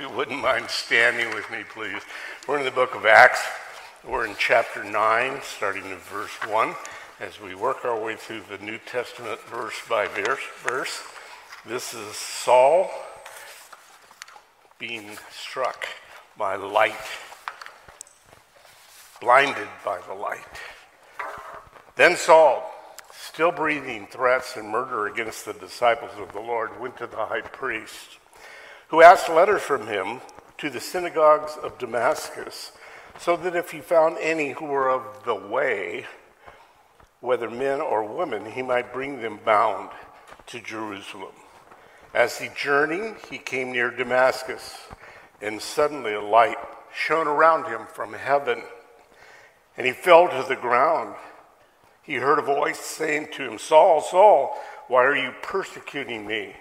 you wouldn't mind standing with me, please. We're in the book of Acts. We're in chapter 9, starting in verse 1, as we work our way through the New Testament verse by verse. This is Saul being struck by light, blinded by the light. Then Saul, still breathing threats and murder against the disciples of the Lord, went to the high priest who asked letters from him to the synagogues of Damascus, so that if he found any who were of the way, whether men or women, he might bring them bound to Jerusalem. As he journeyed, he came near Damascus, and suddenly a light shone around him from heaven, and he fell to the ground. He heard a voice saying to him, Saul, Saul, why are you persecuting me?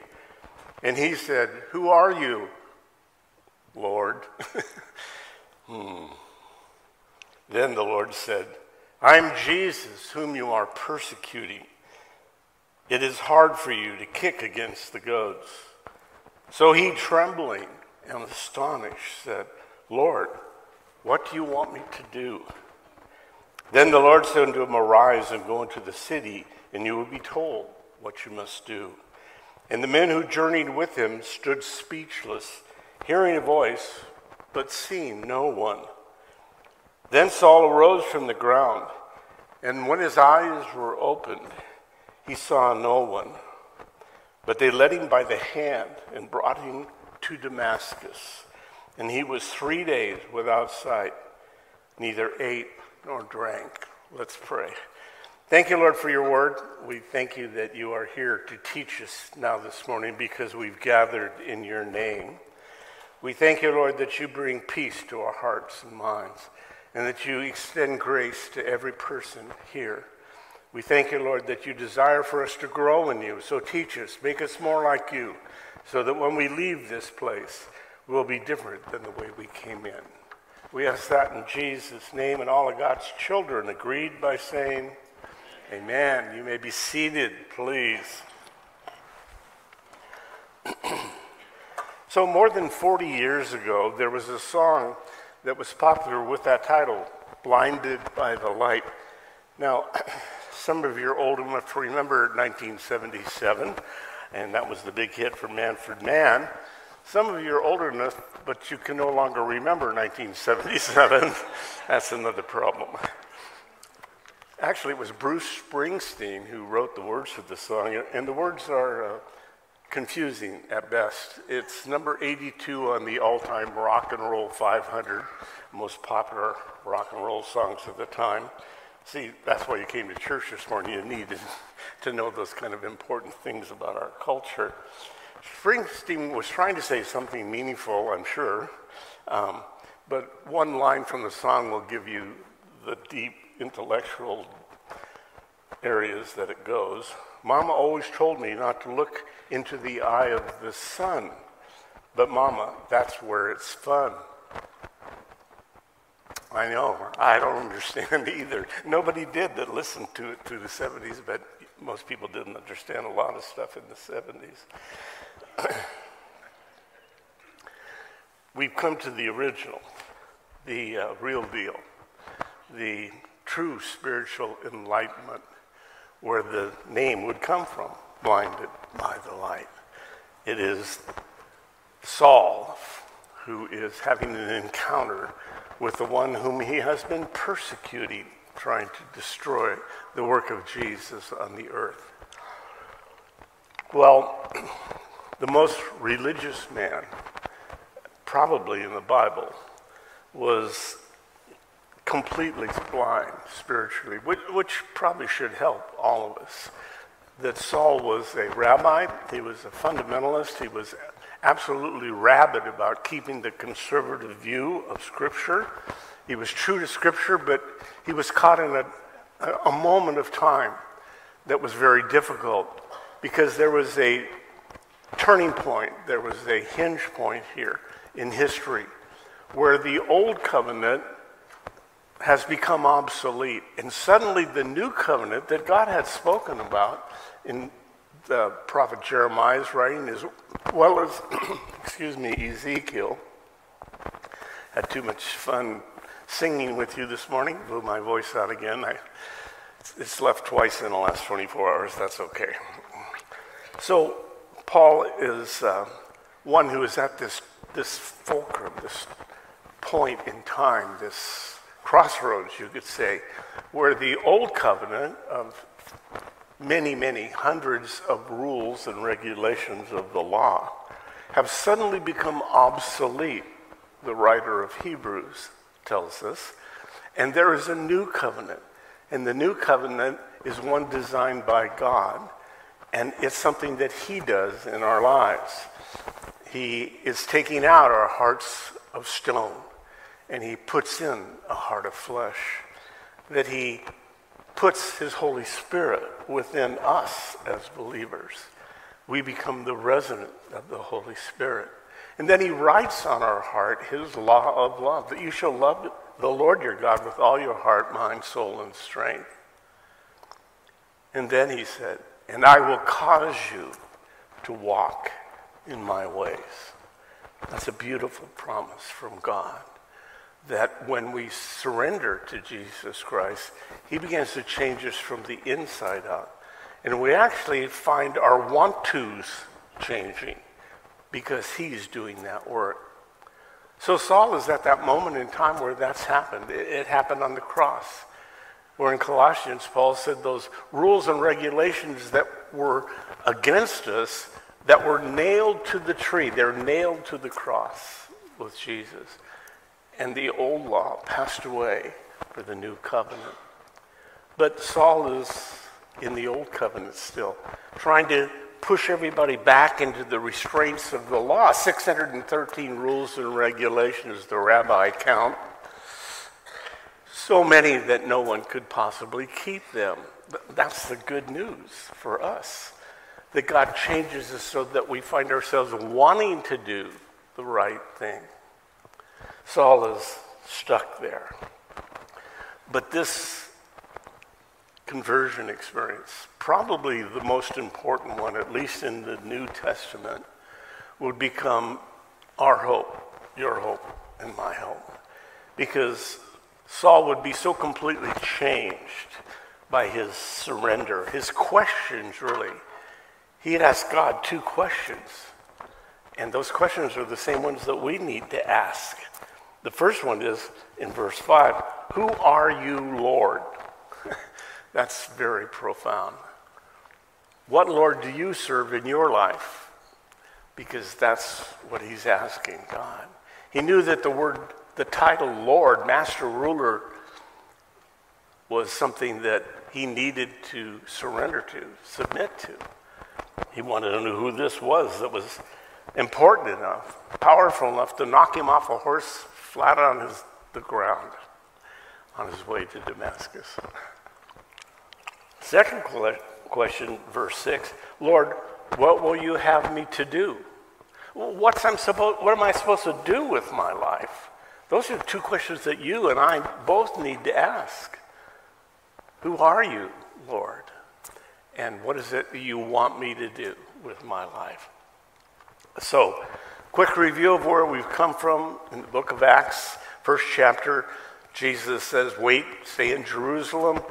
And he said, Who are you, Lord? hmm. Then the Lord said, I'm Jesus, whom you are persecuting. It is hard for you to kick against the goads. So he, trembling and astonished, said, Lord, what do you want me to do? Then the Lord said unto him, Arise and go into the city, and you will be told what you must do. And the men who journeyed with him stood speechless, hearing a voice, but seeing no one. Then Saul arose from the ground, and when his eyes were opened, he saw no one. But they led him by the hand and brought him to Damascus. And he was three days without sight, neither ate nor drank. Let's pray. Thank you, Lord, for your word. We thank you that you are here to teach us now this morning because we've gathered in your name. We thank you, Lord, that you bring peace to our hearts and minds and that you extend grace to every person here. We thank you, Lord, that you desire for us to grow in you. So teach us, make us more like you, so that when we leave this place, we'll be different than the way we came in. We ask that in Jesus' name, and all of God's children agreed by saying, Amen. You may be seated, please. so, more than 40 years ago, there was a song that was popular with that title, Blinded by the Light. Now, some of you are old enough to remember 1977, and that was the big hit for Manfred Mann. Some of you are older enough, but you can no longer remember 1977. That's another problem. Actually, it was Bruce Springsteen who wrote the words of the song, and the words are uh, confusing at best. It's number 82 on the all time rock and roll 500, most popular rock and roll songs of the time. See, that's why you came to church this morning. You needed to know those kind of important things about our culture. Springsteen was trying to say something meaningful, I'm sure, um, but one line from the song will give you the deep intellectual areas that it goes. Mama always told me not to look into the eye of the sun, but Mama, that's where it's fun. I know, I don't understand either. Nobody did that listened to it through the 70s, but most people didn't understand a lot of stuff in the 70s. We've come to the original, the uh, real deal, the true spiritual enlightenment, where the name would come from, blinded by the light. It is Saul who is having an encounter with the one whom he has been persecuting, trying to destroy the work of Jesus on the earth. Well, the most religious man, probably in the Bible, was completely blind spiritually, which, which, probably should help all of us. That Saul was a rabbi, he was a fundamentalist, he was absolutely rabid about keeping the conservative view of Scripture. He was true to Scripture, but he was caught in a, a moment of time that was very difficult because there was a turning point, there was a hinge point here in history where the old covenant has become obsolete. And suddenly, the new covenant that God had spoken about in the prophet Jeremiah's writing, as well as, excuse me, Ezekiel, had too much fun singing with you this morning. Blew my voice out again. I, it's left twice in the last 24 hours. That's okay. So, Paul is uh, one who is at this, this fulcrum, this point in time, this crossroads, you could say, where the old covenant of many, many hundreds of rules and regulations of the law have suddenly become obsolete, the writer of Hebrews tells us. And there is a new covenant. And the new covenant is one designed by God, and it's something that He does in our lives. He is taking out our hearts of stone, and He puts in a heart of flesh. That He puts His Holy Spirit within us as believers. We become the resident of the Holy Spirit. And then He writes on our heart His law of love that you shall love the Lord your God with all your heart, mind, soul, and strength. And then He said, And I will cause you to walk in my ways. That's a beautiful promise from God that when we surrender to Jesus Christ, He begins to change us from the inside out. And we actually find our want tos changing because He's doing that work. So Saul is at that moment in time where that's happened. It, it happened on the cross. Where in Colossians, Paul said those rules and regulations that were against us, that were nailed to the tree, they're nailed to the cross with Jesus and the old law passed away for the new covenant. But Saul is in the old covenant still, trying to push everybody back into the restraints of the law 613 rules and regulations, the rabbi count. So many that no one could possibly keep them. That's the good news for us. That God changes us so that we find ourselves wanting to do the right thing. Saul is stuck there. But this conversion experience, probably the most important one, at least in the New Testament, would become our hope, your hope, and my hope. Because Saul would be so completely changed by his surrender, his questions, really. He had asked God two questions. And those questions are the same ones that we need to ask the first one is in verse 5 Who are you, Lord? That's very profound. What Lord do you serve in your life? Because that's what he's asking God. He knew that the word, the title Lord, Master Ruler, was something that he needed to surrender to, submit to. He wanted to know who this was that was important enough, powerful enough to knock him off a horse flat on his, the ground on his way to Damascus. Second question, verse 6 Lord, what will you have me to do? What's I'm what am I supposed to do with my life? Those are two questions that you and I both need to ask. Who are you, Lord? And what is it you want me to do with my life? So, Quick review of where we've come from in the book of Acts, first chapter. Jesus says, Wait, stay in Jerusalem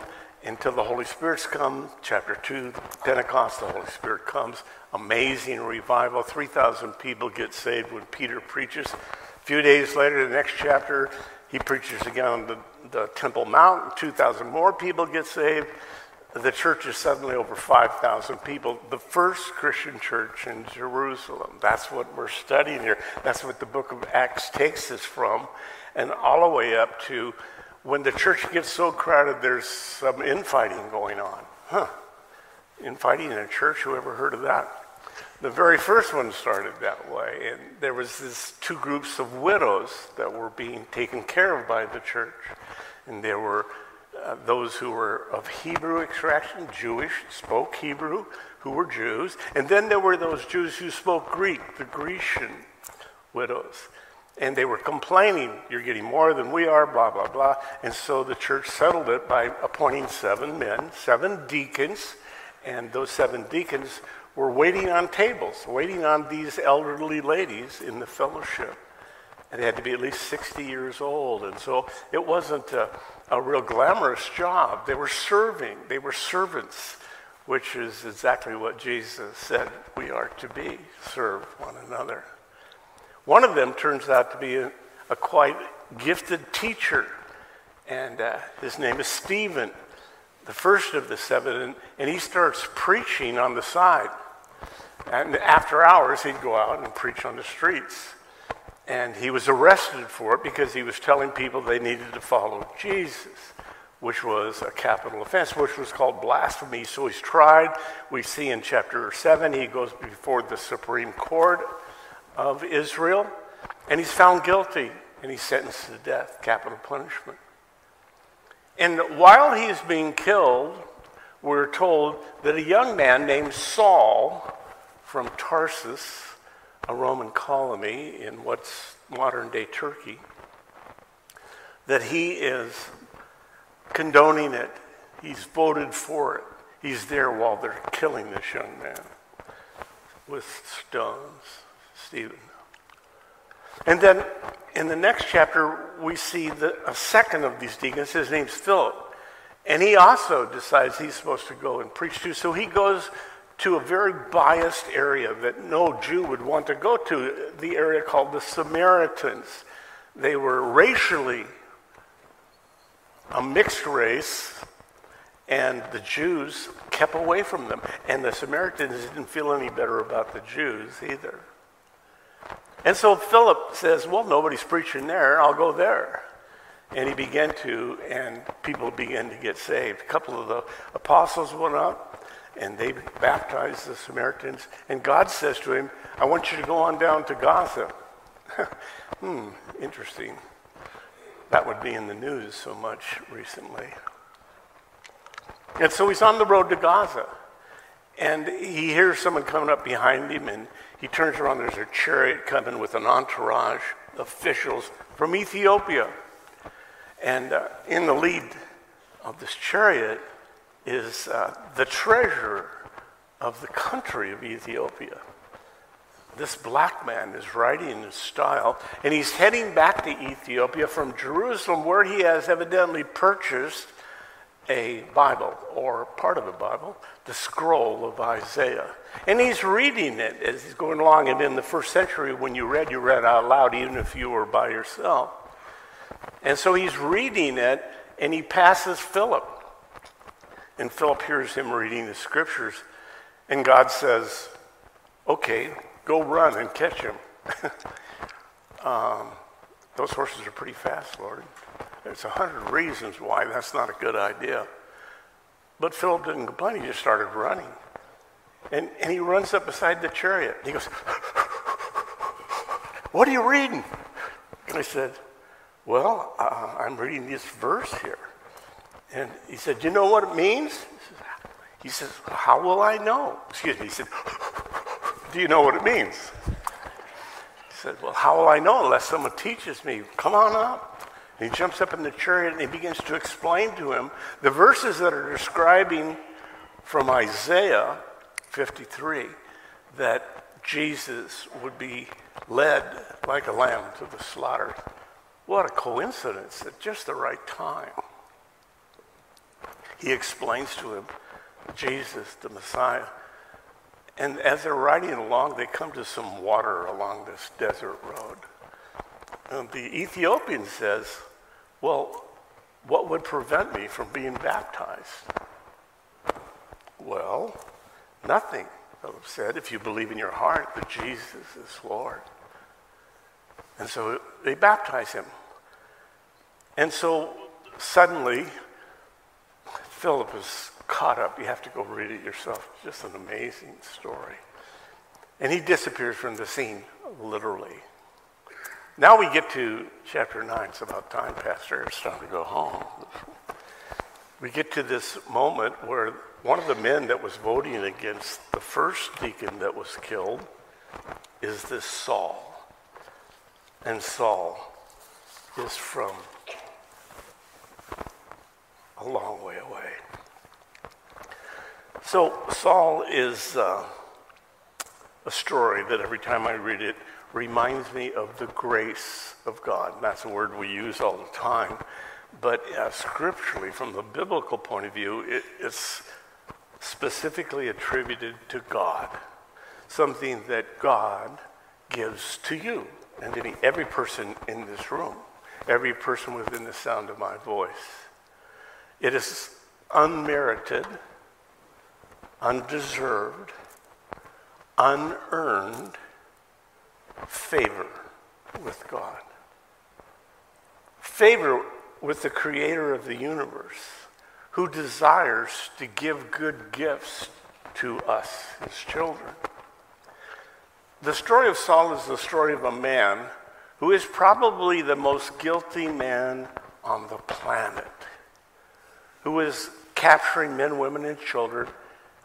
until the Holy Spirit's come. Chapter 2, Pentecost, the Holy Spirit comes. Amazing revival. 3,000 people get saved when Peter preaches. A few days later, the next chapter, he preaches again on the, the Temple Mount. 2,000 more people get saved the church is suddenly over 5,000 people. The first Christian church in Jerusalem. That's what we're studying here. That's what the book of Acts takes us from. And all the way up to when the church gets so crowded, there's some infighting going on. Huh. Infighting in a church? Who ever heard of that? The very first one started that way. And there was this two groups of widows that were being taken care of by the church. And there were uh, those who were of Hebrew extraction, Jewish, spoke Hebrew, who were Jews. And then there were those Jews who spoke Greek, the Grecian widows. And they were complaining, you're getting more than we are, blah, blah, blah. And so the church settled it by appointing seven men, seven deacons. And those seven deacons were waiting on tables, waiting on these elderly ladies in the fellowship. And they had to be at least 60 years old. And so it wasn't a, a real glamorous job. They were serving, they were servants, which is exactly what Jesus said we are to be serve one another. One of them turns out to be a, a quite gifted teacher, and uh, his name is Stephen, the first of the seven, and, and he starts preaching on the side. And after hours, he'd go out and preach on the streets. And he was arrested for it because he was telling people they needed to follow Jesus, which was a capital offense, which was called blasphemy. So he's tried. We see in chapter 7, he goes before the Supreme Court of Israel, and he's found guilty, and he's sentenced to death, capital punishment. And while he is being killed, we're told that a young man named Saul from Tarsus a Roman colony in what's modern day Turkey, that he is condoning it. He's voted for it. He's there while they're killing this young man with stones, Stephen. And then in the next chapter, we see the, a second of these deacons. His name's Philip. And he also decides he's supposed to go and preach to. So he goes to a very biased area that no Jew would want to go to, the area called the Samaritans. They were racially a mixed race, and the Jews kept away from them. And the Samaritans didn't feel any better about the Jews either. And so Philip says, Well, nobody's preaching there, I'll go there. And he began to, and people began to get saved. A couple of the apostles went up, and they baptized the Samaritans. And God says to him, I want you to go on down to Gaza. hmm, interesting. That would be in the news so much recently. And so he's on the road to Gaza. And he hears someone coming up behind him, and he turns around. There's a chariot coming with an entourage, officials from Ethiopia. And uh, in the lead of this chariot is uh, the treasurer of the country of Ethiopia. This black man is writing in style, and he's heading back to Ethiopia from Jerusalem, where he has evidently purchased a Bible, or part of a Bible, the scroll of Isaiah. And he's reading it as he's going along. And in the first century, when you read, you read out loud, even if you were by yourself. And so he's reading it, and he passes Philip. And Philip hears him reading the scriptures, and God says, Okay, go run and catch him. um, those horses are pretty fast, Lord. There's a hundred reasons why that's not a good idea. But Philip didn't complain, he just started running. And, and he runs up beside the chariot. He goes, What are you reading? And I said, Well, uh, I'm reading this verse here. And he said, you know what it means? He says, How will I know? Excuse me. He said, Do you know what it means? He said, Well, how will I know unless someone teaches me? Come on up. And he jumps up in the chariot and he begins to explain to him the verses that are describing from Isaiah 53 that Jesus would be led like a lamb to the slaughter. What a coincidence at just the right time he explains to him Jesus, the Messiah. And as they're riding along, they come to some water along this desert road. And the Ethiopian says, Well, what would prevent me from being baptized? Well, nothing, Philip said, if you believe in your heart that Jesus is Lord. And so they baptize him. And so suddenly, Philip is caught up. You have to go read it yourself. It's just an amazing story. And he disappears from the scene, literally. Now we get to chapter 9. It's about time, Pastor. It's time to go home. We get to this moment where one of the men that was voting against the first deacon that was killed is this Saul. And Saul is from a long way away. So, Saul is uh, a story that every time I read it reminds me of the grace of God. That's a word we use all the time. But uh, scripturally, from the biblical point of view, it, it's specifically attributed to God, something that God gives to you and to me, every person in this room, every person within the sound of my voice. It is unmerited, undeserved, unearned favor with God. Favor with the creator of the universe who desires to give good gifts to us, his children. The story of Saul is the story of a man who is probably the most guilty man on the planet, who is capturing men, women, and children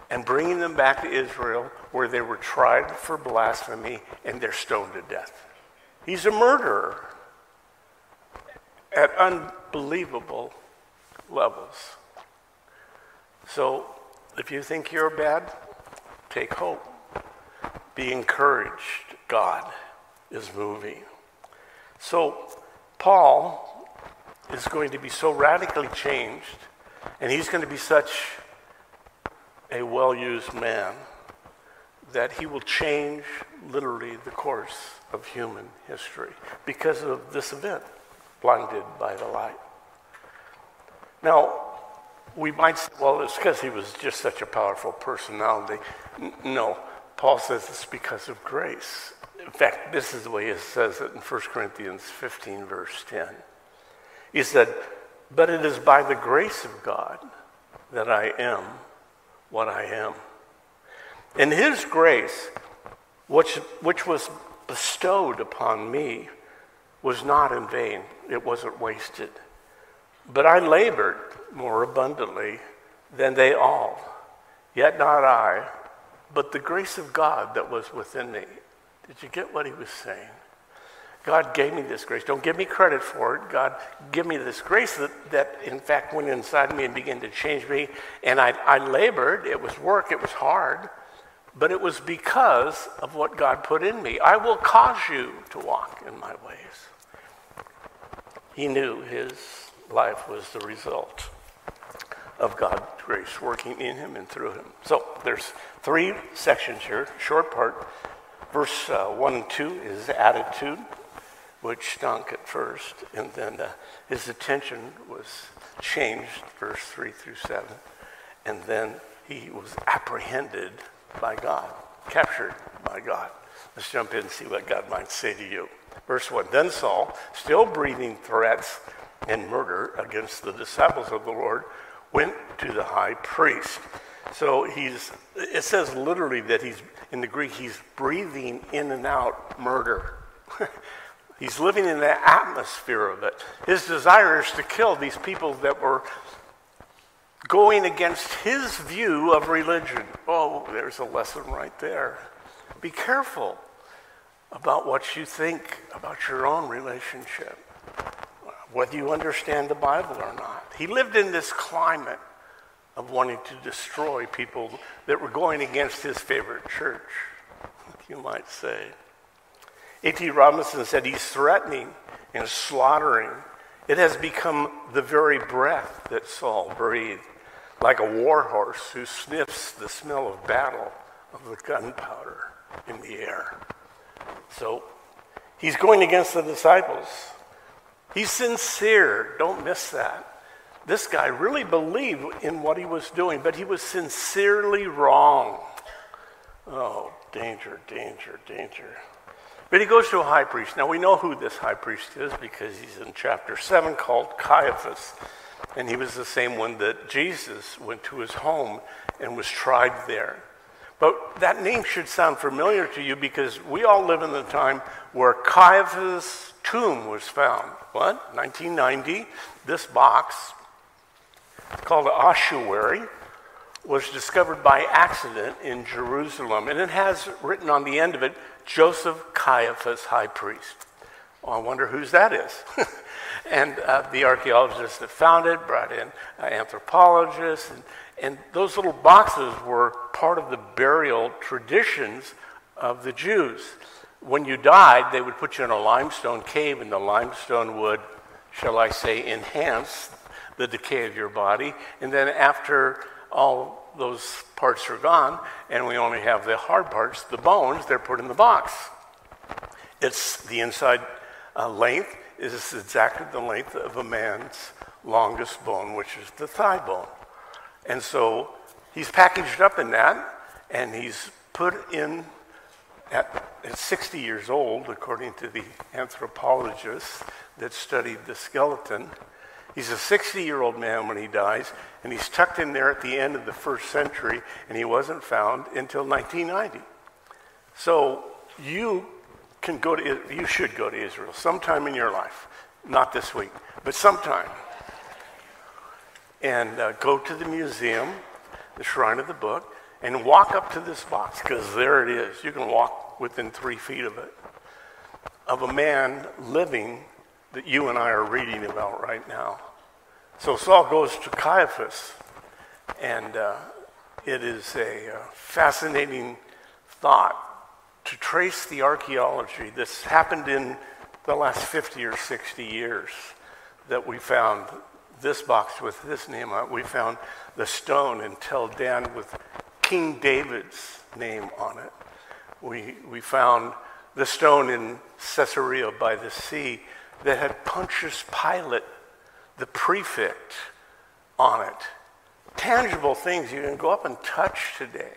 and bringing them back to Israel where they were tried for blasphemy and they're stoned to death. He's a murderer at unbelievable levels. So if you think you're bad, take hope. Be encouraged. God is moving. So Paul is going to be so radically changed, and he's going to be such a well used man that he will change literally the course of human history because of this event, blinded by the light. Now, we might say, well, it's because he was just such a powerful personality. N- no, Paul says it's because of grace. In fact, this is the way he says it in 1 Corinthians 15, verse 10. He said, But it is by the grace of God that I am what I am. And his grace, which, which was bestowed upon me, was not in vain. It wasn't wasted. But I labored more abundantly than they all. Yet not I, but the grace of God that was within me. Did you get what he was saying? God gave me this grace. Don't give me credit for it. God, give me this grace that, that in fact went inside me and began to change me. And I, I labored. It was work. It was hard. But it was because of what God put in me. I will cause you to walk in my ways. He knew his life was the result of God's grace working in him and through him. So there's three sections here, short part. Verse uh, 1 and 2 is attitude which stunk at first, and then uh, his attention was changed, verse 3 through 7, and then he was apprehended by God, captured by God. Let's jump in and see what God might say to you. Verse 1 Then Saul, still breathing threats and murder against the disciples of the Lord, went to the high priest. So he's, it says literally that he's, in the Greek, he's breathing in and out murder. He's living in the atmosphere of it. His desire is to kill these people that were going against his view of religion. Oh, there's a lesson right there. Be careful about what you think about your own relationship, whether you understand the Bible or not. He lived in this climate of wanting to destroy people that were going against his favorite church, you might say. A.T. Robertson said he's threatening and slaughtering. It has become the very breath that Saul breathed, like a war horse who sniffs the smell of battle of the gunpowder in the air. So he's going against the disciples. He's sincere. Don't miss that. This guy really believed in what he was doing, but he was sincerely wrong. Oh, danger, danger, danger. But he goes to a high priest. Now we know who this high priest is because he's in chapter 7 called Caiaphas. And he was the same one that Jesus went to his home and was tried there. But that name should sound familiar to you because we all live in the time where Caiaphas' tomb was found. What? 1990. This box, called an ossuary, was discovered by accident in Jerusalem. And it has written on the end of it, Joseph Caiaphas, high priest. Well, I wonder whose that is. and uh, the archaeologists that found it brought in uh, anthropologists, and, and those little boxes were part of the burial traditions of the Jews. when you died, they would put you in a limestone cave, and the limestone would, shall I say, enhance the decay of your body. And then after all those parts are gone, and we only have the hard parts, the bones, they're put in the box. It's the inside uh, length is exactly the length of a man's longest bone, which is the thigh bone. And so he's packaged up in that, and he's put in at, at 60 years old, according to the anthropologists that studied the skeleton. He's a 60 year old man when he dies, and he's tucked in there at the end of the first century, and he wasn't found until 1990. So you can go to, you should go to Israel sometime in your life. Not this week, but sometime. And uh, go to the museum, the Shrine of the Book, and walk up to this box, because there it is. You can walk within three feet of it, of a man living that you and I are reading about right now. So Saul goes to Caiaphas, and uh, it is a uh, fascinating thought to trace the archaeology that's happened in the last 50 or 60 years that we found this box with this name on it. We found the stone in Tel Dan with King David's name on it. We, we found the stone in Caesarea by the sea that had Pontius Pilate, the prefect, on it. Tangible things you can go up and touch today.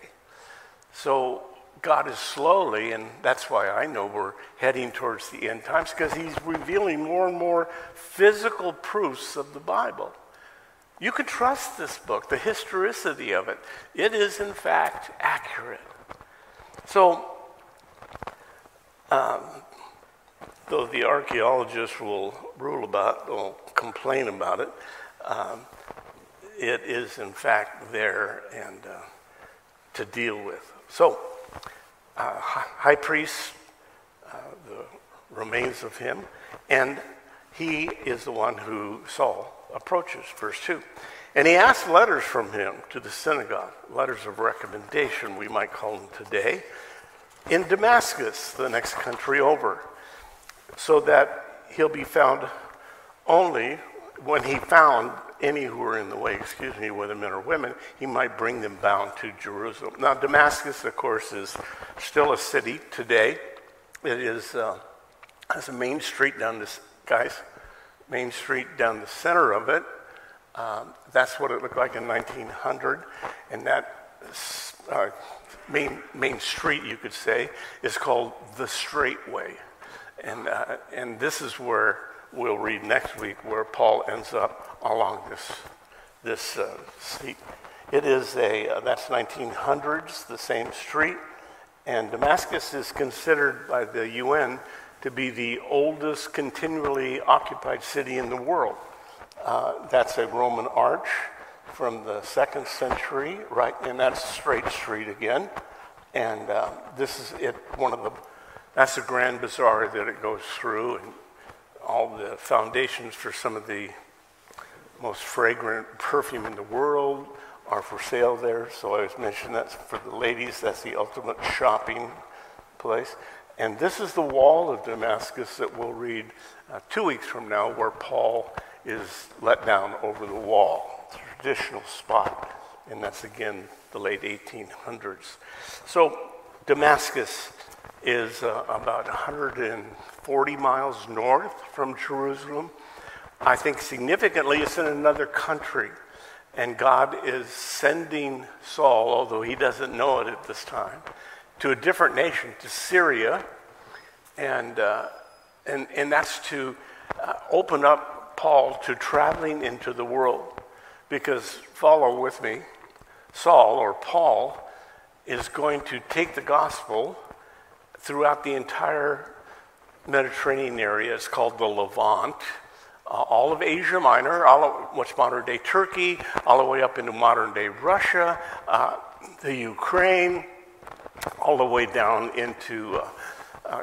So God is slowly, and that's why I know we're heading towards the end times, because He's revealing more and more physical proofs of the Bible. You can trust this book, the historicity of it. It is, in fact, accurate. So, um, though the archaeologists will rule about, will complain about it, um, it is, in fact, there and uh, to deal with. So, uh, high priest, uh, the remains of him, and he is the one who Saul approaches, verse 2. And he asked letters from him to the synagogue, letters of recommendation, we might call them today, in Damascus, the next country over, so that he'll be found only when he found any who were in the way, excuse me, whether men or women, he might bring them bound to Jerusalem. Now, Damascus, of course, is still a city today. It is uh, has a main street down this, guys, main street down the center of it. Um, that's what it looked like in 1900, and that uh, main main street, you could say, is called the Straight Way, and uh, and this is where we'll read next week where Paul ends up along this, this uh, street. It is a, uh, that's 1900s, the same street, and Damascus is considered by the UN to be the oldest continually occupied city in the world. Uh, that's a Roman arch from the second century, right, and that's Straight Street again. And uh, this is it, one of the, that's the grand bazaar that it goes through, and all the foundations for some of the most fragrant perfume in the world are for sale there. So I was mentioning that for the ladies, that's the ultimate shopping place. And this is the wall of Damascus that we'll read uh, two weeks from now, where Paul is let down over the wall, traditional spot. And that's again the late 1800s. So Damascus is uh, about 140 miles north from Jerusalem. I think significantly, it's in another country. And God is sending Saul, although he doesn't know it at this time, to a different nation, to Syria. And, uh, and, and that's to uh, open up Paul to traveling into the world. Because, follow with me, Saul or Paul is going to take the gospel throughout the entire Mediterranean area. It's called the Levant. Uh, all of Asia Minor, all of what's modern day Turkey, all the way up into modern day Russia, uh, the Ukraine, all the way down into uh, uh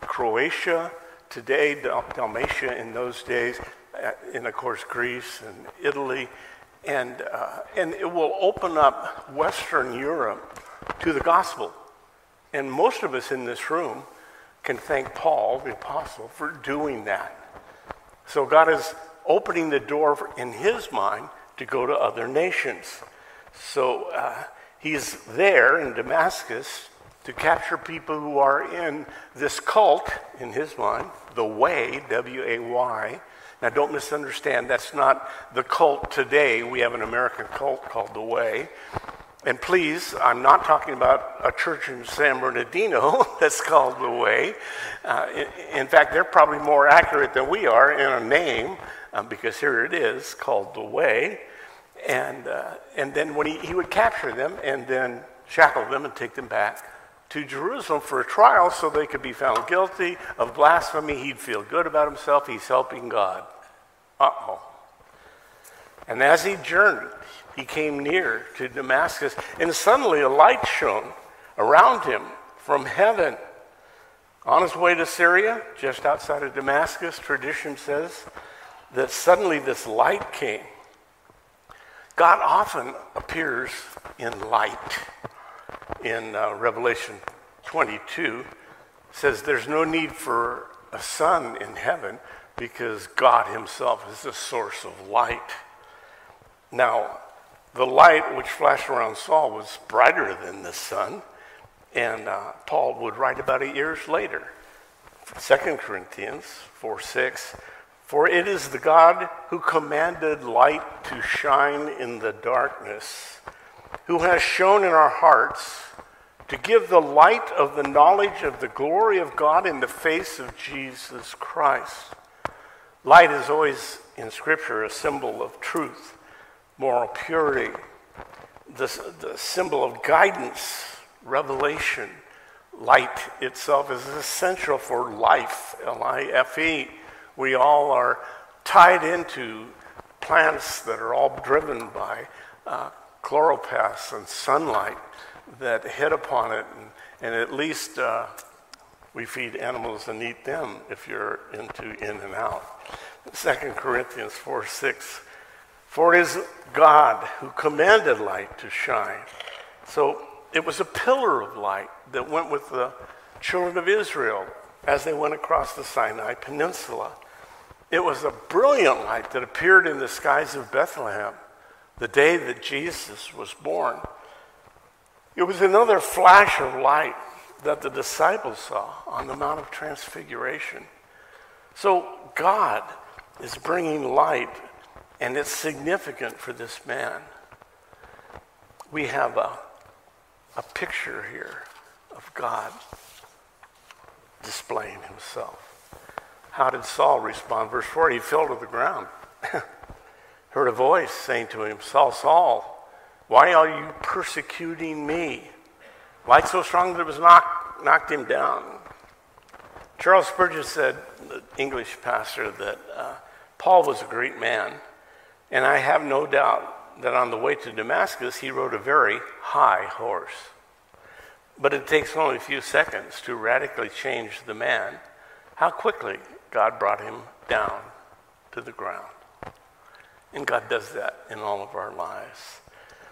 Croatia, today, Dal- Dalmatia in those days, uh, and of course Greece and Italy. And, uh, and it will open up Western Europe to the gospel. And most of us in this room can thank Paul, the apostle, for doing that. So God is opening the door in his mind to go to other nations. So uh, he's there in Damascus to capture people who are in this cult, in his mind, the Way, W A Y. Now, don't misunderstand, that's not the cult today. We have an American cult called the Way. And please, I'm not talking about a church in San Bernardino that's called the Way. Uh, in, in, fact, they're probably more accurate than we are in a name, um, because here it is called the Way. And, uh, and then when he, he would capture them and then shackle them and take them back to Jerusalem for a trial so they could be found guilty of blasphemy. He'd feel good about himself. He's helping God. Uh oh. And as he journeyed, he came near to Damascus, and suddenly a light shone around him from heaven. On his way to Syria, just outside of Damascus, tradition says that suddenly this light came. God often appears in light. In uh, Revelation 22, says there's no need for a sun in heaven because God Himself is the source of light. Now, the light which flashed around Saul was brighter than the sun, and uh, Paul would write about it years later. 2 Corinthians 4 6 for it is the God who commanded light to shine in the darkness, who has shone in our hearts to give the light of the knowledge of the glory of God in the face of Jesus Christ. Light is always in Scripture a symbol of truth, moral purity, the, the symbol of guidance, revelation. Light itself is essential for life, L I F E we all are tied into plants that are all driven by uh, chloroplasts and sunlight that hit upon it. And, and at least uh, we feed animals and eat them if you're into In-N-Out. 2 Corinthians 4 6. For it is God who commanded light to shine. So it was a pillar of light that went with the children of Israel as they went across the Sinai Peninsula. It was a brilliant light that appeared in the skies of Bethlehem the day that Jesus was born. It was another flash of light that the disciples saw on the Mount of Transfiguration. So God is bringing light, and it's significant for this man. We have a, a picture here of God displaying himself. How did Saul respond? Verse 4 he fell to the ground, heard a voice saying to him, Saul, Saul, why are you persecuting me? Light so strong that it was knocked, knocked him down. Charles Spurgeon said, the English pastor, that uh, Paul was a great man, and I have no doubt that on the way to Damascus he rode a very high horse. But it takes only a few seconds to radically change the man. How quickly God brought him down to the ground. And God does that in all of our lives.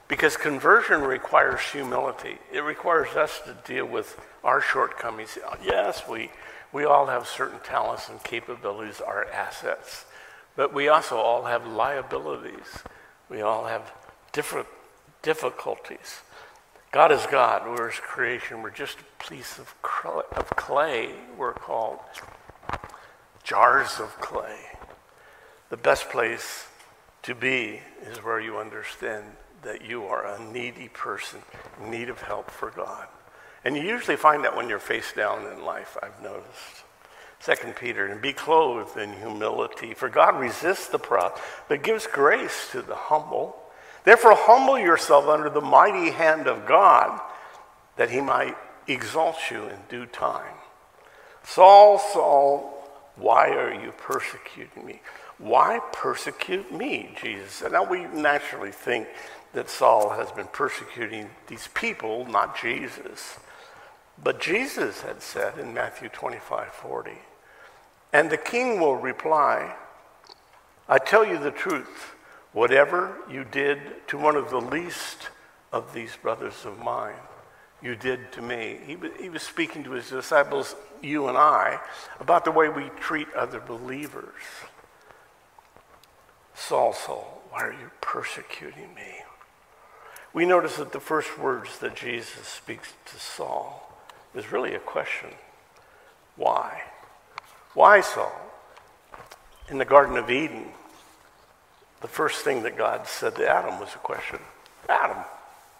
Because conversion requires humility. It requires us to deal with our shortcomings. Yes, we, we all have certain talents and capabilities, our assets. But we also all have liabilities. We all have different difficulties. God is God. We're His creation. We're just a piece of clay, we're called jars of clay. The best place to be is where you understand that you are a needy person in need of help for God. And you usually find that when you're face down in life, I've noticed. Second Peter, and be clothed in humility, for God resists the proud, but gives grace to the humble. Therefore, humble yourself under the mighty hand of God, that he might exalt you in due time. Saul, Saul, why are you persecuting me? Why persecute me, Jesus And Now, we naturally think that Saul has been persecuting these people, not Jesus. But Jesus had said in Matthew 25 40, and the king will reply, I tell you the truth, whatever you did to one of the least of these brothers of mine, you did to me. He, he was speaking to his disciples, you and I, about the way we treat other believers. Saul, Saul, why are you persecuting me? We notice that the first words that Jesus speaks to Saul is really a question. Why? Why Saul? In the Garden of Eden, the first thing that God said to Adam was a question Adam,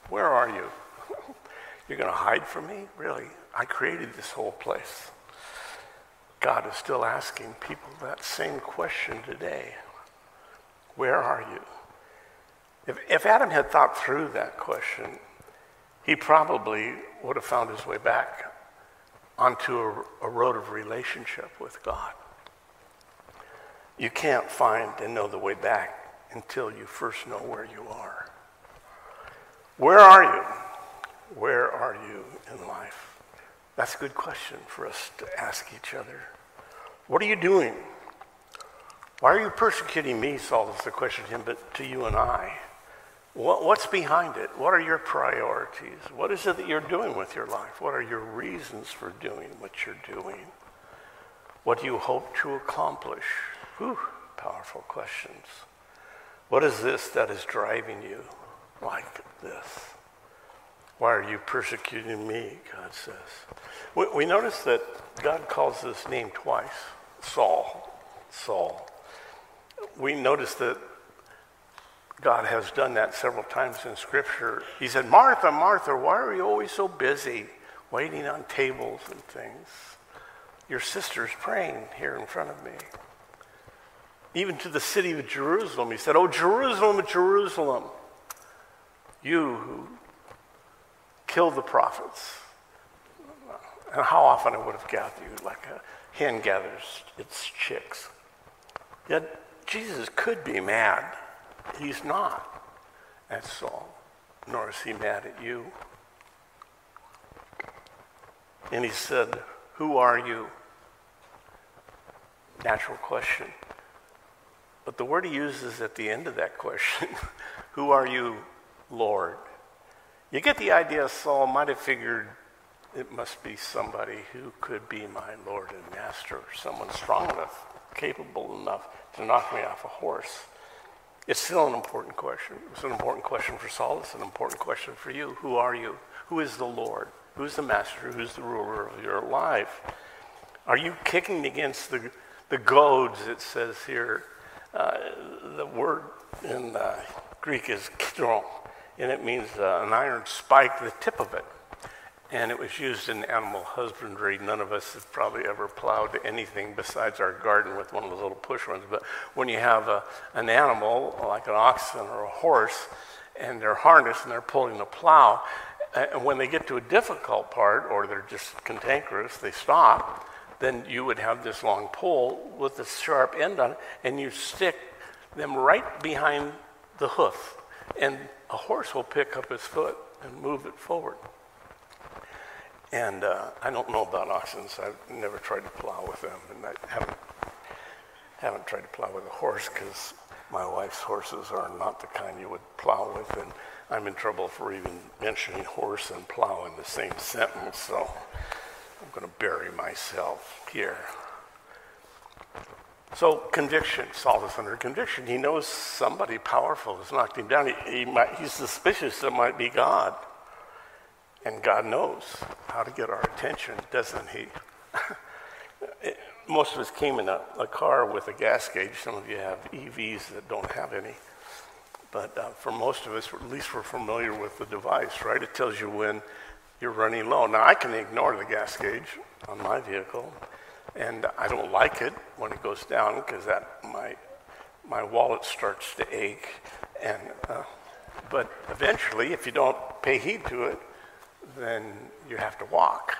where are you? You're going to hide from me? Really? I created this whole place. God is still asking people that same question today. Where are you? If, if Adam had thought through that question, he probably would have found his way back onto a, a road of relationship with God. You can't find and know the way back until you first know where you are. Where are you? Where are you in life? That's a good question for us to ask each other. What are you doing? Why are you persecuting me? Saul is the question to him, but to you and I. What, what's behind it? What are your priorities? What is it that you're doing with your life? What are your reasons for doing what you're doing? What do you hope to accomplish? Whew, powerful questions. What is this that is driving you like this? Why are you persecuting me? God says. We, we notice that God calls this name twice Saul. Saul. We notice that God has done that several times in Scripture. He said, Martha, Martha, why are you always so busy waiting on tables and things? Your sister's praying here in front of me. Even to the city of Jerusalem, he said, Oh, Jerusalem, Jerusalem, you who killed the prophets. And how often I would have gathered you like a hen gathers its chicks. Yet Jesus could be mad He's not at Saul, nor is he mad at you. And he said, Who are you? Natural question. But the word he uses at the end of that question, Who are you, Lord? You get the idea Saul might have figured it must be somebody who could be my Lord and Master, someone strong enough, capable enough to knock me off a horse. It's still an important question. It's an important question for Saul. It's an important question for you. Who are you? Who is the Lord? Who's the master? Who's the ruler of your life? Are you kicking against the, the goads, it says here? Uh, the word in Greek is kentron, and it means uh, an iron spike, the tip of it and it was used in animal husbandry. None of us have probably ever plowed anything besides our garden with one of those little push ones. But when you have a, an animal, like an oxen or a horse, and they're harnessed and they're pulling the plow, uh, and when they get to a difficult part or they're just cantankerous, they stop, then you would have this long pole with a sharp end on it, and you stick them right behind the hoof. And a horse will pick up his foot and move it forward. And uh, I don't know about oxen, so I've never tried to plow with them, and I haven't haven't tried to plow with a horse because my wife's horses are not the kind you would plow with, and I'm in trouble for even mentioning horse and plow in the same sentence. So I'm going to bury myself here. So conviction, Saul is under conviction. He knows somebody powerful has knocked him down. He, he might, he's suspicious it might be God. And God knows how to get our attention, doesn't He? it, most of us came in a, a, car with a gas gauge. Some of you have EVs that don't have any. But uh, for most of us, at least we're familiar with the device, right? It tells you when you're running low. Now, I can ignore the gas gauge on my vehicle, and I don't like it when it goes down because that my my wallet starts to ache. And uh, but eventually, if you don't pay heed to it, then you have to walk.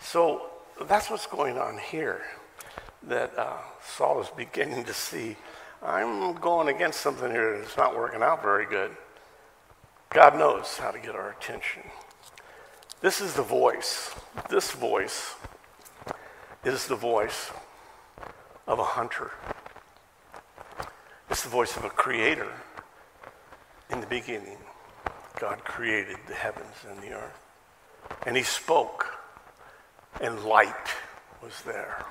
So that's what's going on here. That uh, Saul is beginning to see, I'm going against something here that's not working out very good. God knows how to get our attention. This is the voice. This voice is the voice of a hunter. It's the voice of a creator in the beginning. God created the heavens and the earth. And he spoke, and light was there.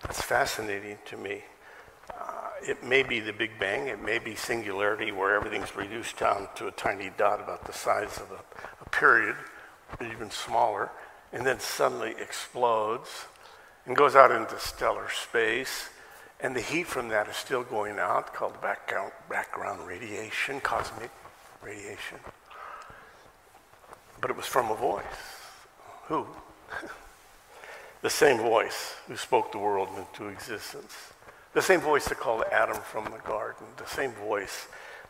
That's fascinating to me. Uh, it may be the Big Bang, it may be singularity where everything's reduced down to a tiny dot about the size of a, a period, even smaller, and then suddenly explodes and goes out into stellar space. And the heat from that is still going out, called background, background radiation, cosmic radiation. But it was from a voice. Who? the same voice who spoke the world into existence. The same voice that called Adam from the garden. The same voice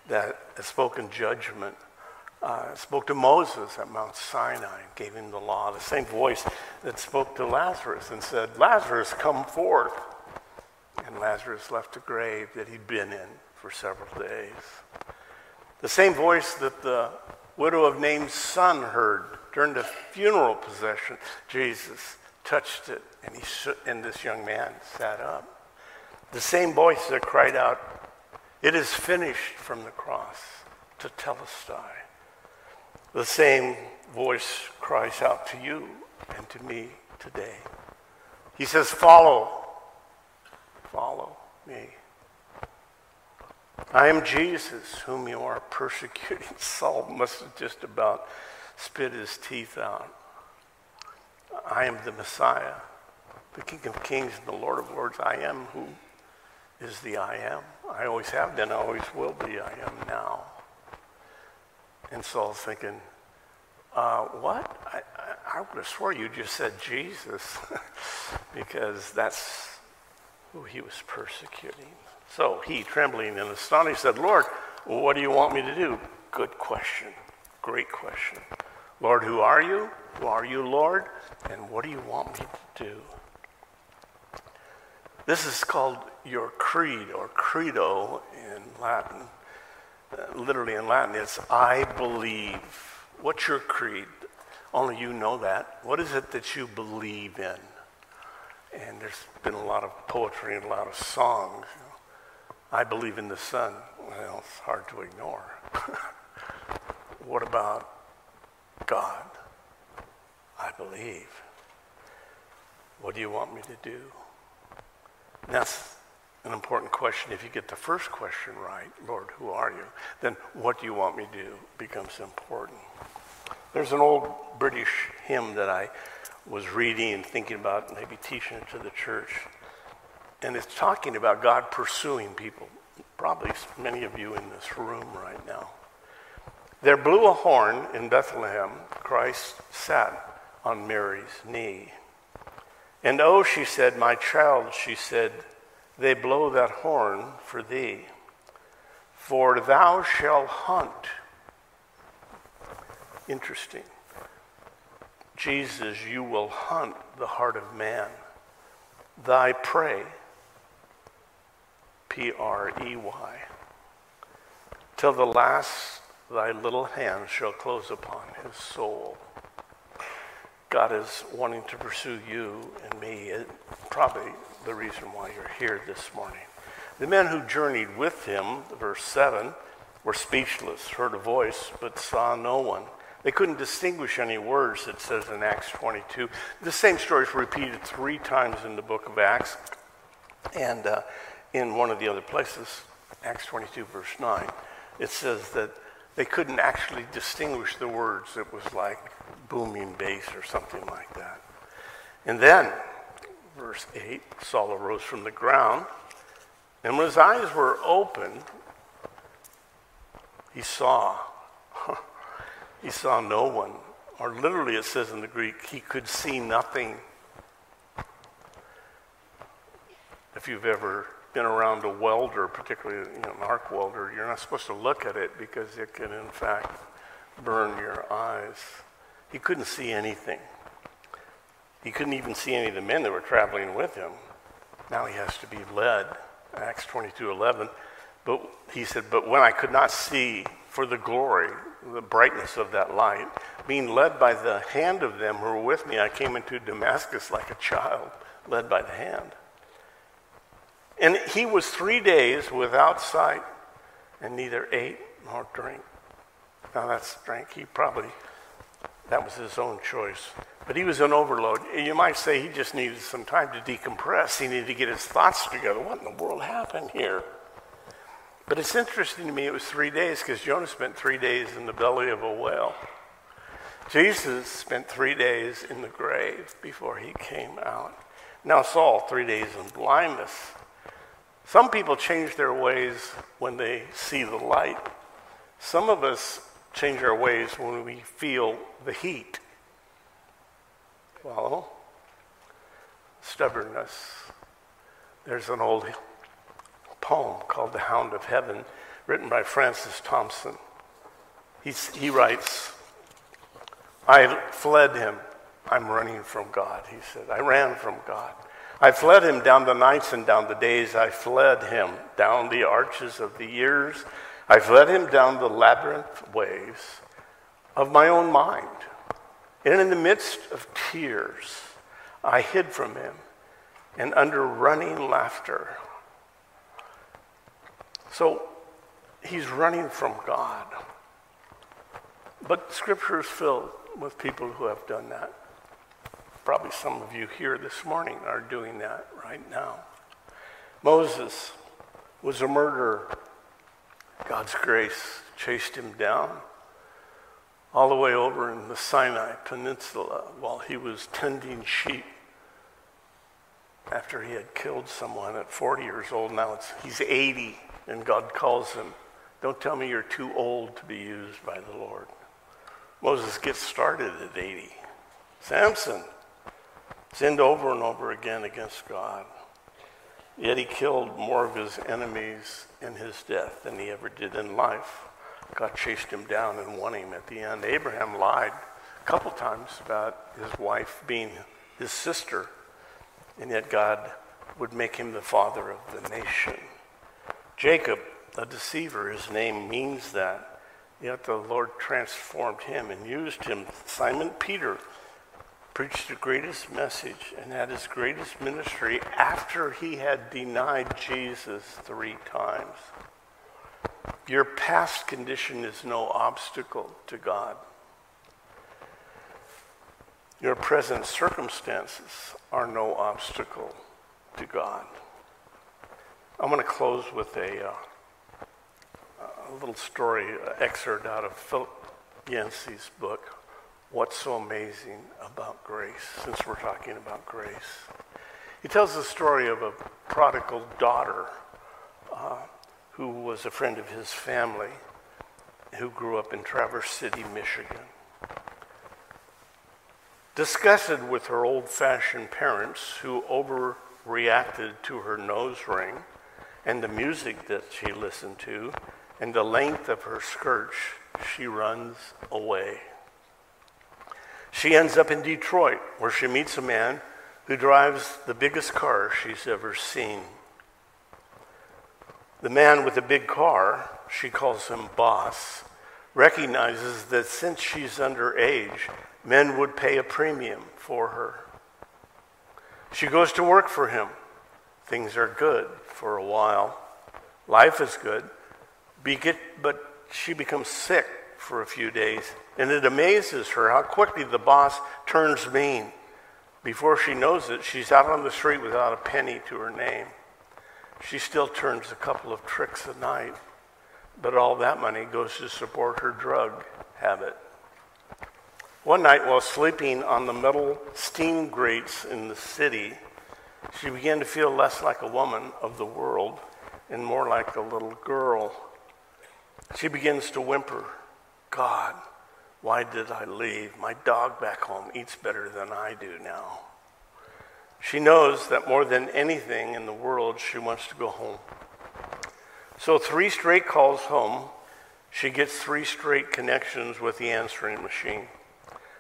that spoke in judgment uh, spoke to Moses at Mount Sinai and gave him the law. The same voice that spoke to Lazarus and said, Lazarus, come forth. And Lazarus left a grave that he'd been in for several days. The same voice that the widow of Nain's son heard during the funeral procession. Jesus touched it, and, he, and this young man sat up. The same voice that cried out, It is finished from the cross Tetelestai. The same voice cries out to you and to me today. He says, Follow, follow me. I am Jesus, whom you are persecuting. Saul must have just about spit his teeth out. I am the Messiah, the King of Kings and the Lord of Lords. I am who is the I am. I always have been, I always will be, I am now. And Saul's thinking, uh, what? I, I, I would have swore you just said Jesus, because that's who he was persecuting. So he, trembling and astonished, said, Lord, what do you want me to do? Good question. Great question. Lord, who are you? Who are you, Lord? And what do you want me to do? This is called your creed or credo in Latin uh, literally in Latin, it's I believe. What's your creed? Only you know that. What is it that you believe in? And there's been a lot of poetry and a lot of songs. I believe in the sun. Well, it's hard to ignore. what about God? I believe. What do you want me to do? That's an important question. If you get the first question right, Lord, who are you? Then what do you want me to do becomes important. There's an old British hymn that I was reading and thinking about maybe teaching it to the church. And it's talking about God pursuing people. Probably many of you in this room right now. There blew a horn in Bethlehem. Christ sat on Mary's knee. And oh, she said, my child, she said, they blow that horn for thee. For thou shalt hunt. Interesting. Jesus, you will hunt the heart of man. Thy prey, P R E Y, till the last thy little hand shall close upon his soul. God is wanting to pursue you and me, probably the reason why you're here this morning. The men who journeyed with him, verse 7, were speechless, heard a voice, but saw no one. They couldn't distinguish any words, it says in Acts 22. The same story is repeated three times in the book of Acts. And uh, in one of the other places, Acts 22, verse 9, it says that they couldn't actually distinguish the words. It was like booming bass or something like that. And then verse 8, Saul arose from the ground, and when his eyes were opened, he saw. he saw no one. Or literally, it says in the Greek, he could see nothing. If you've ever been around a welder, particularly you know, an arc welder, you're not supposed to look at it because it can, in fact, burn your eyes. He couldn't see anything. He couldn't even see any of the men that were traveling with him. Now he has to be led. Acts 22 11. But he said, But when I could not see for the glory, the brightness of that light, being led by the hand of them who were with me, I came into Damascus like a child, led by the hand. And he was three days without sight and neither ate nor drank. Now that's drink. He probably That was his own choice. But he was an overload. You might say he just needed some time to decompress. He needed to get his thoughts together. What in the world happened here? But it's interesting to me it was three days because Jonah spent three days in the belly of a whale. Jesus spent three days in the grave before he came out. Now, Saul, three days in blindness. Some people change their ways when they see the light. Some of us change our ways when we feel the heat. Follow? Stubbornness. There's an old poem called The Hound of Heaven, written by Francis Thompson. He's, he writes, I fled him. I'm running from God, he said. I ran from God. I fled him down the nights and down the days. I fled him down the arches of the years. I fled him down the labyrinth ways of my own mind. And in the midst of tears, I hid from him and under running laughter. So he's running from God. But scripture is filled with people who have done that. Probably some of you here this morning are doing that right now. Moses was a murderer. God's grace chased him down all the way over in the Sinai Peninsula while he was tending sheep after he had killed someone at 40 years old. Now he's 80, and God calls him, Don't tell me you're too old to be used by the Lord. Moses gets started at 80. Samson, sinned over and over again against God. Yet he killed more of his enemies in his death than he ever did in life. God chased him down and won him at the end. Abraham lied a couple times about his wife being his sister, and yet God would make him the father of the nation. Jacob, a deceiver, his name means that. Yet the Lord transformed him and used him. Simon Peter, preached the greatest message and had his greatest ministry after he had denied Jesus three times. Your past condition is no obstacle to God. Your present circumstances are no obstacle to God. I'm going to close with a, uh, a little story uh, excerpt out of Philip Yancey's book, what's so amazing about grace, since we're talking about grace. He tells the story of a prodigal daughter uh, who was a friend of his family who grew up in Traverse City, Michigan. Disgusted with her old fashioned parents who overreacted to her nose ring and the music that she listened to and the length of her skirts, she runs away. She ends up in Detroit, where she meets a man who drives the biggest car she's ever seen. The man with the big car, she calls him boss, recognizes that since she's underage, men would pay a premium for her. She goes to work for him. Things are good for a while. Life is good, but she becomes sick for a few days and it amazes her how quickly the boss turns mean. Before she knows it, she's out on the street without a penny to her name. She still turns a couple of tricks a night, but all that money goes to support her drug habit. One night, while sleeping on the metal steam grates in the city, she began to feel less like a woman of the world and more like a little girl. She begins to whimper, God, why did I leave? My dog back home eats better than I do now. She knows that more than anything in the world, she wants to go home. So, three straight calls home, she gets three straight connections with the answering machine.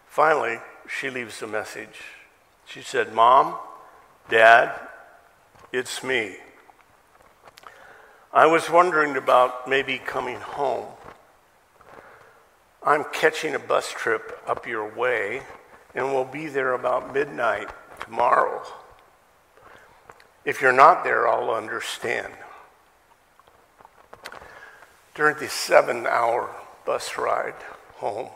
Finally, she leaves a message. She said, Mom, Dad, it's me. I was wondering about maybe coming home. I'm catching a bus trip up your way, and we'll be there about midnight tomorrow. If you're not there, I'll understand. During the seven hour bus ride home,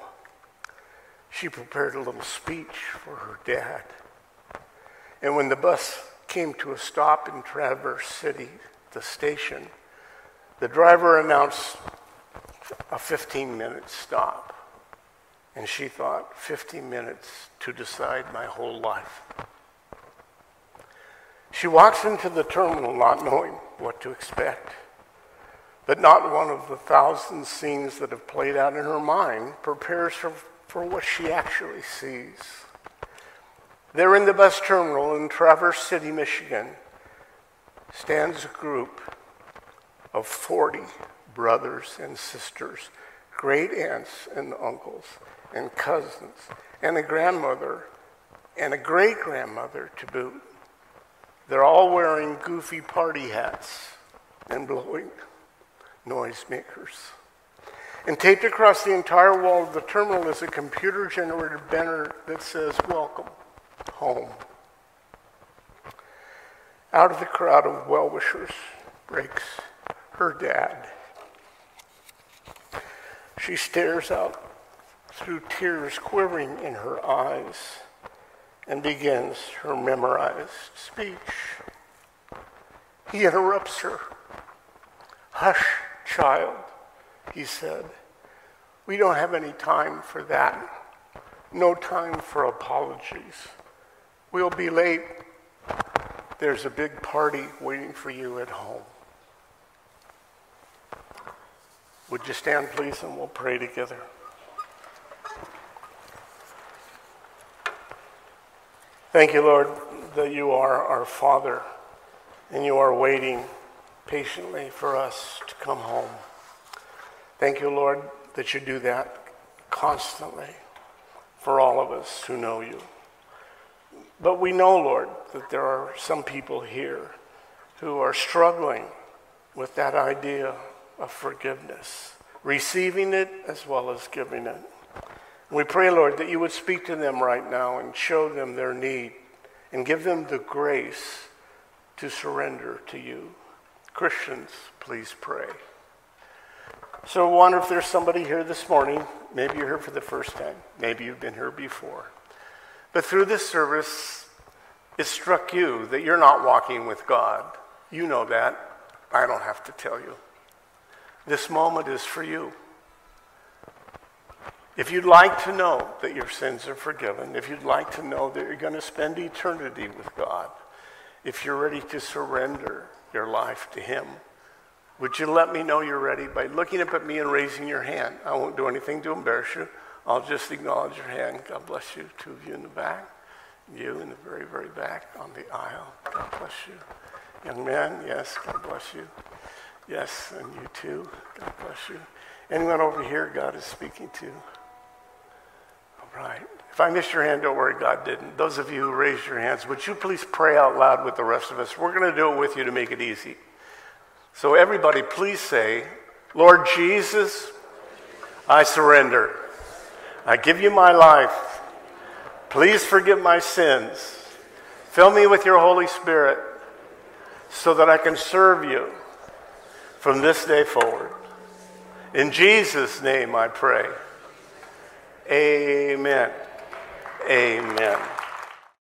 she prepared a little speech for her dad. And when the bus came to a stop in Traverse City, the station, the driver announced a 15 minute stop. And she thought, 15 minutes to decide my whole life. She walks into the terminal not knowing what to expect. But not one of the thousand scenes that have played out in her mind prepares her for what she actually sees. There in the bus terminal in Traverse City, Michigan, stands a group of 40 brothers and sisters, great aunts and uncles and cousins, and a grandmother and a great grandmother to boot. They're all wearing goofy party hats and blowing noisemakers. And taped across the entire wall of the terminal is a computer generated banner that says, Welcome home. Out of the crowd of well wishers breaks her dad. She stares out through tears quivering in her eyes and begins her memorized speech. He interrupts her. Hush, child, he said. We don't have any time for that. No time for apologies. We'll be late. There's a big party waiting for you at home. Would you stand, please, and we'll pray together? Thank you, Lord, that you are our Father and you are waiting patiently for us to come home. Thank you, Lord, that you do that constantly for all of us who know you. But we know, Lord, that there are some people here who are struggling with that idea of forgiveness, receiving it as well as giving it. We pray, Lord, that you would speak to them right now and show them their need and give them the grace to surrender to you. Christians, please pray. So I wonder if there's somebody here this morning. Maybe you're here for the first time. Maybe you've been here before. But through this service, it struck you that you're not walking with God. You know that. I don't have to tell you. This moment is for you. If you'd like to know that your sins are forgiven, if you'd like to know that you're going to spend eternity with God, if you're ready to surrender your life to Him, would you let me know you're ready by looking up at me and raising your hand? I won't do anything to embarrass you. I'll just acknowledge your hand. God bless you. Two of you in the back. You in the very, very back on the aisle. God bless you. Young man, yes, God bless you. Yes, and you too. God bless you. Anyone over here God is speaking to? All right. If I missed your hand, don't worry, God didn't. Those of you who raised your hands, would you please pray out loud with the rest of us? We're going to do it with you to make it easy. So, everybody, please say, Lord Jesus, I surrender. I give you my life. Please forgive my sins. Fill me with your Holy Spirit so that I can serve you from this day forward. In Jesus' name I pray. Amen. Amen.